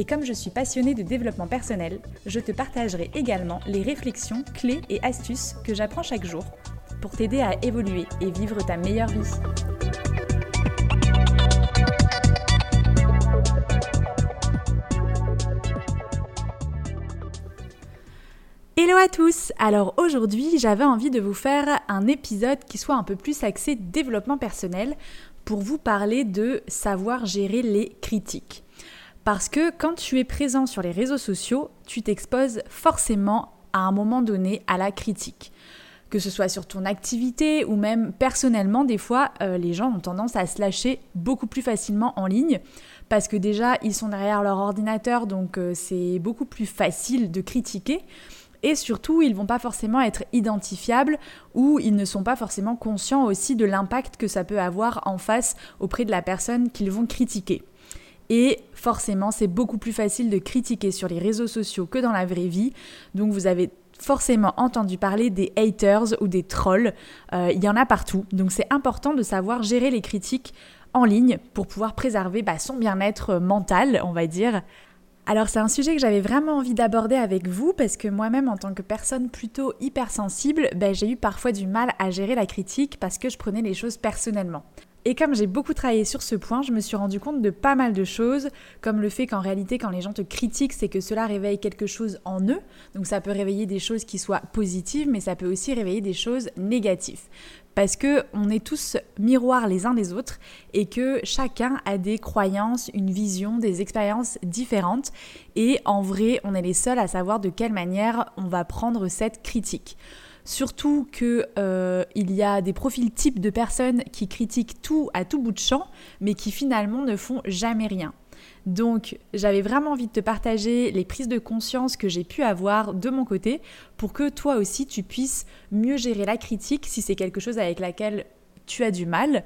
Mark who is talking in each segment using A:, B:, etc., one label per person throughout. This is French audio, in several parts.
A: Et comme je suis passionnée de développement personnel, je te partagerai également les réflexions, clés et astuces que j'apprends chaque jour pour t'aider à évoluer et vivre ta meilleure vie. Hello à tous Alors aujourd'hui j'avais envie de vous faire un épisode qui soit un peu plus axé développement personnel pour vous parler de savoir gérer les critiques. Parce que quand tu es présent sur les réseaux sociaux, tu t'exposes forcément à un moment donné à la critique. Que ce soit sur ton activité ou même personnellement, des fois, euh, les gens ont tendance à se lâcher beaucoup plus facilement en ligne parce que déjà, ils sont derrière leur ordinateur, donc euh, c'est beaucoup plus facile de critiquer. Et surtout, ils vont pas forcément être identifiables ou ils ne sont pas forcément conscients aussi de l'impact que ça peut avoir en face auprès de la personne qu'ils vont critiquer. Et forcément, c'est beaucoup plus facile de critiquer sur les réseaux sociaux que dans la vraie vie. Donc vous avez forcément entendu parler des haters ou des trolls. Euh, il y en a partout. Donc c'est important de savoir gérer les critiques en ligne pour pouvoir préserver bah, son bien-être mental, on va dire. Alors c'est un sujet que j'avais vraiment envie d'aborder avec vous parce que moi-même en tant que personne plutôt hypersensible, bah, j'ai eu parfois du mal à gérer la critique parce que je prenais les choses personnellement. Et comme j'ai beaucoup travaillé sur ce point, je me suis rendu compte de pas mal de choses, comme le fait qu'en réalité, quand les gens te critiquent, c'est que cela réveille quelque chose en eux. Donc ça peut réveiller des choses qui soient positives, mais ça peut aussi réveiller des choses négatives. Parce que on est tous miroirs les uns des autres et que chacun a des croyances, une vision, des expériences différentes. Et en vrai, on est les seuls à savoir de quelle manière on va prendre cette critique. Surtout qu'il euh, y a des profils types de personnes qui critiquent tout à tout bout de champ, mais qui finalement ne font jamais rien. Donc j'avais vraiment envie de te partager les prises de conscience que j'ai pu avoir de mon côté pour que toi aussi tu puisses mieux gérer la critique si c'est quelque chose avec laquelle tu as du mal.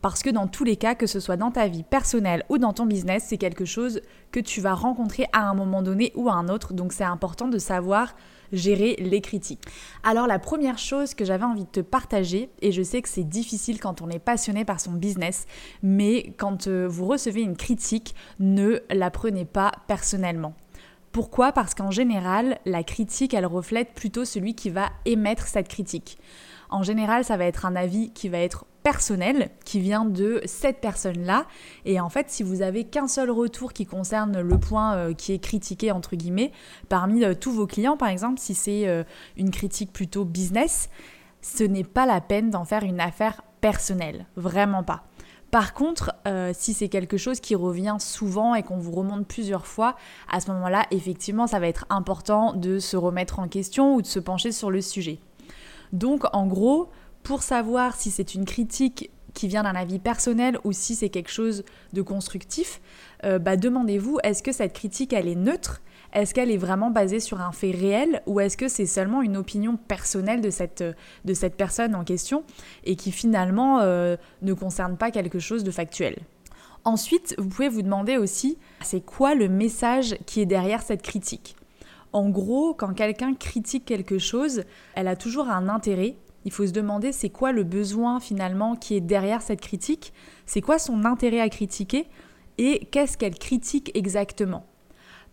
A: Parce que dans tous les cas, que ce soit dans ta vie personnelle ou dans ton business, c'est quelque chose que tu vas rencontrer à un moment donné ou à un autre. Donc c'est important de savoir gérer les critiques. Alors la première chose que j'avais envie de te partager, et je sais que c'est difficile quand on est passionné par son business, mais quand euh, vous recevez une critique, ne la prenez pas personnellement. Pourquoi? Parce qu'en général, la critique, elle reflète plutôt celui qui va émettre cette critique. En général, ça va être un avis qui va être personnel qui vient de cette personne-là. Et en fait, si vous avez qu'un seul retour qui concerne le point euh, qui est critiqué, entre guillemets, parmi euh, tous vos clients, par exemple, si c'est euh, une critique plutôt business, ce n'est pas la peine d'en faire une affaire personnelle. Vraiment pas. Par contre, si c'est quelque chose qui revient souvent et qu'on vous remonte plusieurs fois, à ce moment-là, effectivement, ça va être important de se remettre en question ou de se pencher sur le sujet. Donc, en gros, pour savoir si c'est une critique qui vient d'un avis personnel ou si c'est quelque chose de constructif, euh, bah, demandez-vous est-ce que cette critique elle est neutre? Est-ce qu'elle est vraiment basée sur un fait réel? Ou est-ce que c'est seulement une opinion personnelle de cette, de cette personne en question et qui finalement euh, ne concerne pas quelque chose de factuel? Ensuite, vous pouvez vous demander aussi c'est quoi le message qui est derrière cette critique? En gros, quand quelqu'un critique quelque chose, elle a toujours un intérêt il faut se demander c'est quoi le besoin finalement qui est derrière cette critique, c'est quoi son intérêt à critiquer? Et qu'est-ce qu'elle critique exactement?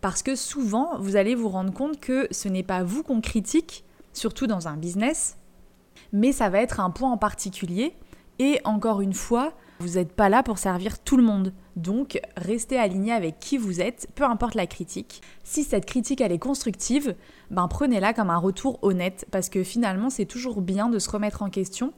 A: Parce que souvent, vous allez vous rendre compte que ce n'est pas vous qu'on critique, surtout dans un business, mais ça va être un point en particulier. Et encore une fois, vous n'êtes pas là pour servir tout le monde. Donc, restez aligné avec qui vous êtes, peu importe la critique. Si cette critique elle est constructive, ben prenez-la comme un retour honnête parce que finalement, c'est toujours bien de se remettre en question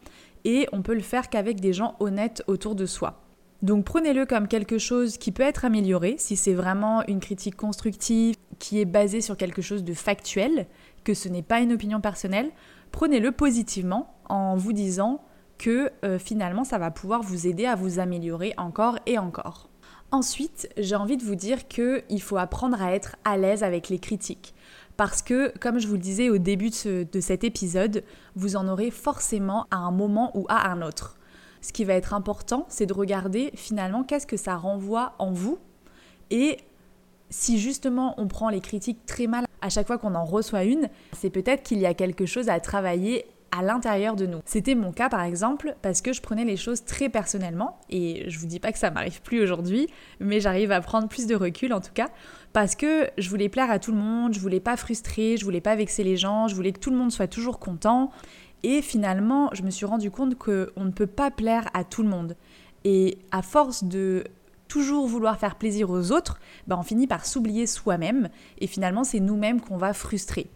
A: et on peut le faire qu'avec des gens honnêtes autour de soi. Donc prenez-le comme quelque chose qui peut être amélioré si c'est vraiment une critique constructive qui est basée sur quelque chose de factuel, que ce n'est pas une opinion personnelle. Prenez-le positivement en vous disant que euh, finalement ça va pouvoir vous aider à vous améliorer encore et encore. Ensuite, j'ai envie de vous dire qu'il faut apprendre à être à l'aise avec les critiques. Parce que, comme je vous le disais au début de, de cet épisode, vous en aurez forcément à un moment ou à un autre. Ce qui va être important, c'est de regarder finalement qu'est-ce que ça renvoie en vous et si justement on prend les critiques très mal à chaque fois qu'on en reçoit une, c'est peut-être qu'il y a quelque chose à travailler à l'intérieur de nous. C'était mon cas par exemple parce que je prenais les choses très personnellement et je vous dis pas que ça m'arrive plus aujourd'hui, mais j'arrive à prendre plus de recul en tout cas parce que je voulais plaire à tout le monde, je voulais pas frustrer, je voulais pas vexer les gens, je voulais que tout le monde soit toujours content et finalement, je me suis rendu compte qu'on ne peut pas plaire à tout le monde. Et à force de toujours vouloir faire plaisir aux autres, ben on finit par s'oublier soi-même et finalement c'est nous-mêmes qu'on va frustrer.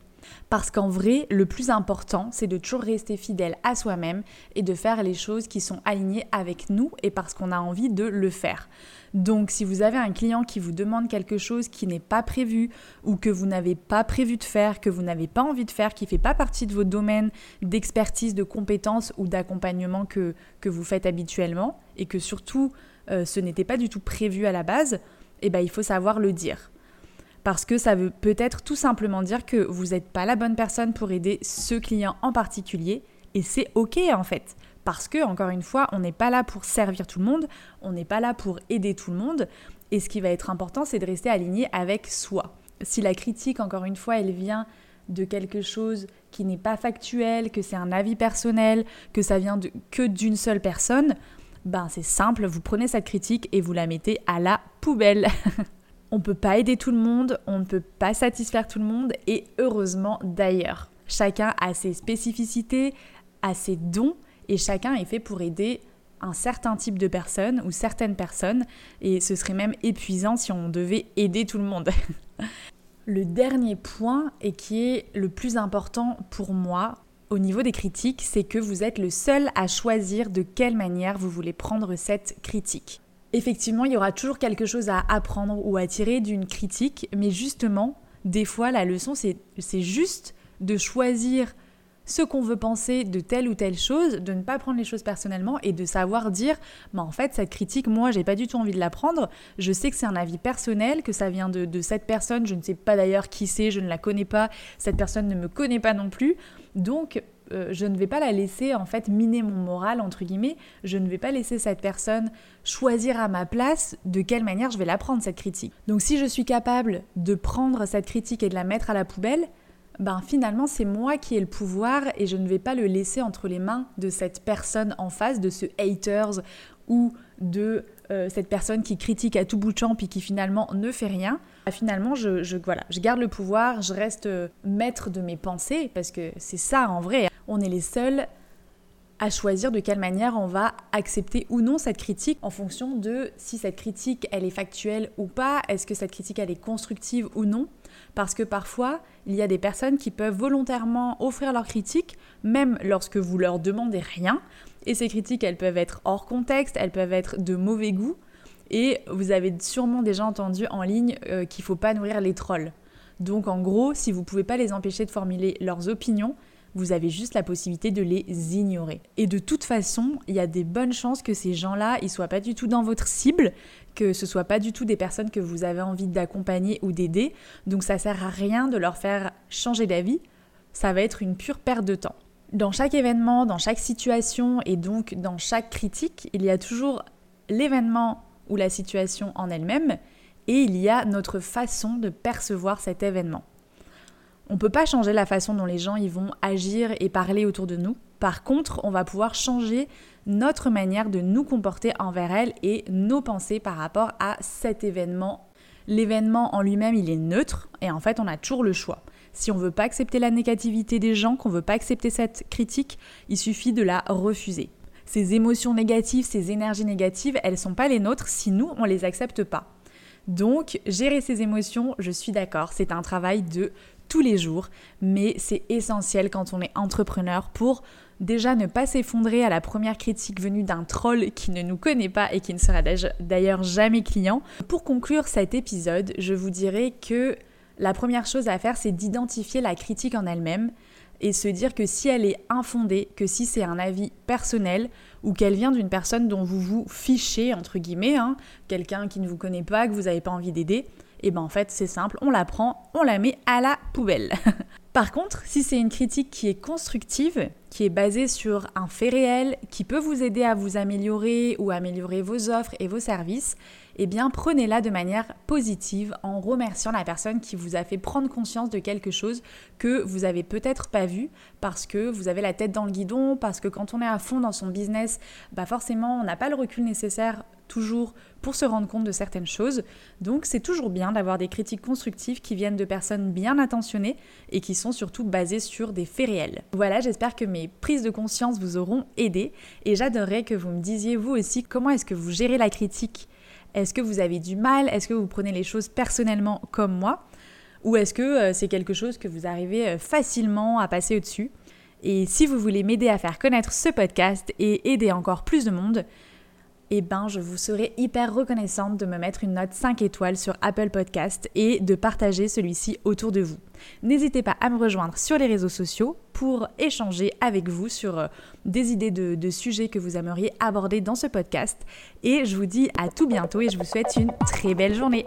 A: Parce qu'en vrai, le plus important, c'est de toujours rester fidèle à soi-même et de faire les choses qui sont alignées avec nous et parce qu'on a envie de le faire. Donc si vous avez un client qui vous demande quelque chose qui n'est pas prévu ou que vous n'avez pas prévu de faire, que vous n'avez pas envie de faire, qui ne fait pas partie de vos domaines d'expertise, de compétences ou d'accompagnement que, que vous faites habituellement et que surtout euh, ce n'était pas du tout prévu à la base, eh ben, il faut savoir le dire. Parce que ça veut peut-être tout simplement dire que vous n'êtes pas la bonne personne pour aider ce client en particulier et c'est ok en fait. Parce que, encore une fois, on n'est pas là pour servir tout le monde, on n'est pas là pour aider tout le monde. Et ce qui va être important, c'est de rester aligné avec soi. Si la critique, encore une fois, elle vient de quelque chose qui n'est pas factuel, que c'est un avis personnel, que ça vient de, que d'une seule personne, ben c'est simple, vous prenez cette critique et vous la mettez à la poubelle. on ne peut pas aider tout le monde, on ne peut pas satisfaire tout le monde et heureusement d'ailleurs. Chacun a ses spécificités, a ses dons et chacun est fait pour aider un certain type de personnes ou certaines personnes et ce serait même épuisant si on devait aider tout le monde. le dernier point et qui est le plus important pour moi au niveau des critiques, c'est que vous êtes le seul à choisir de quelle manière vous voulez prendre cette critique. Effectivement, il y aura toujours quelque chose à apprendre ou à tirer d'une critique, mais justement, des fois, la leçon, c'est juste de choisir ce qu'on veut penser de telle ou telle chose, de ne pas prendre les choses personnellement et de savoir dire, mais en fait, cette critique, moi, j'ai pas du tout envie de la prendre. Je sais que c'est un avis personnel, que ça vient de, cette personne. Je ne sais pas d'ailleurs qui c'est, je ne la connais pas. Cette personne ne me connaît pas non plus. Donc, euh, je ne vais pas la laisser en fait miner mon moral entre guillemets. Je ne vais pas laisser cette personne choisir à ma place de quelle manière je vais la prendre cette critique. Donc, si je suis capable de prendre cette critique et de la mettre à la poubelle, ben finalement c'est moi qui ai le pouvoir et je ne vais pas le laisser entre les mains de cette personne en face, de ce haters ou de euh, cette personne qui critique à tout bout de champ puis qui finalement ne fait rien. Ben, finalement, je, voilà, je garde le pouvoir, je reste euh, maître de mes pensées parce que c'est ça en vrai. On est les seuls à choisir de quelle manière on va accepter ou non cette critique en fonction de si cette critique elle est factuelle ou pas, est-ce que cette critique elle est constructive ou non. Parce que parfois, il y a des personnes qui peuvent volontairement offrir leurs critiques, même lorsque vous leur demandez rien. Et ces critiques, elles peuvent être hors contexte, elles peuvent être de mauvais goût. Et vous avez sûrement déjà entendu en ligne euh, qu'il faut pas nourrir les trolls. Donc en gros, si vous pouvez pas les empêcher de formuler leurs opinions, vous avez juste la possibilité de les ignorer. Et de toute façon, il y a des bonnes chances que ces gens-là, ils soient pas du tout dans votre cible, que ce soit pas du tout des personnes que vous avez envie d'accompagner ou d'aider. Donc ça sert à rien de leur faire changer d'avis. Ça va être une pure perte de temps. Dans chaque événement, dans chaque situation et donc dans chaque critique, il y a toujours l'événement ou la situation en elle-même et il y a notre façon de percevoir cet événement. On ne peut pas changer la façon dont les gens y vont agir et parler autour de nous. Par contre, on va pouvoir changer notre manière de nous comporter envers elles et nos pensées par rapport à cet événement. L'événement en lui-même, il est neutre et en fait, on a toujours le choix. Si on ne veut pas accepter la négativité des gens, qu'on ne veut pas accepter cette critique, il suffit de la refuser. Ces émotions négatives, ces énergies négatives, elles ne sont pas les nôtres si nous, on ne les accepte pas. Donc, gérer ces émotions, je suis d'accord, c'est un travail de tous les jours, mais c'est essentiel quand on est entrepreneur pour déjà ne pas s'effondrer à la première critique venue d'un troll qui ne nous connaît pas et qui ne sera d'ailleurs jamais client. Pour conclure cet épisode, je vous dirais que la première chose à faire, c'est d'identifier la critique en elle-même et se dire que si elle est infondée, que si c'est un avis personnel ou qu'elle vient d'une personne dont vous vous fichez, entre guillemets, hein, quelqu'un qui ne vous connaît pas, que vous n'avez pas envie d'aider, et ben en fait c'est simple, on la prend, on la met à la poubelle. Par contre, si c'est une critique qui est constructive, qui est basée sur un fait réel, qui peut vous aider à vous améliorer ou améliorer vos offres et vos services, eh bien prenez-la de manière positive en remerciant la personne qui vous a fait prendre conscience de quelque chose que vous avez peut-être pas vu parce que vous avez la tête dans le guidon, parce que quand on est à fond dans son business, bah forcément on n'a pas le recul nécessaire toujours pour se rendre compte de certaines choses. Donc c'est toujours bien d'avoir des critiques constructives qui viennent de personnes bien intentionnées et qui sont surtout basées sur des faits réels. Voilà, j'espère que mes prises de conscience vous auront aidé. Et j'adorerais que vous me disiez vous aussi comment est-ce que vous gérez la critique? Est-ce que vous avez du mal? Est-ce que vous prenez les choses personnellement comme moi? Ou est-ce que euh, c'est quelque chose que vous arrivez euh, facilement à passer au-dessus? Et si vous voulez m'aider à faire connaître ce podcast et aider encore plus de monde, eh ben, je vous serais hyper reconnaissante de me mettre une note 5 étoiles sur Apple Podcast et de partager celui-ci autour de vous. N'hésitez pas à me rejoindre sur les réseaux sociaux pour échanger avec vous sur euh, des idées de sujets que vous aimeriez aborder dans ce podcast. Et je vous dis à tout bientôt et je vous souhaite une très belle journée.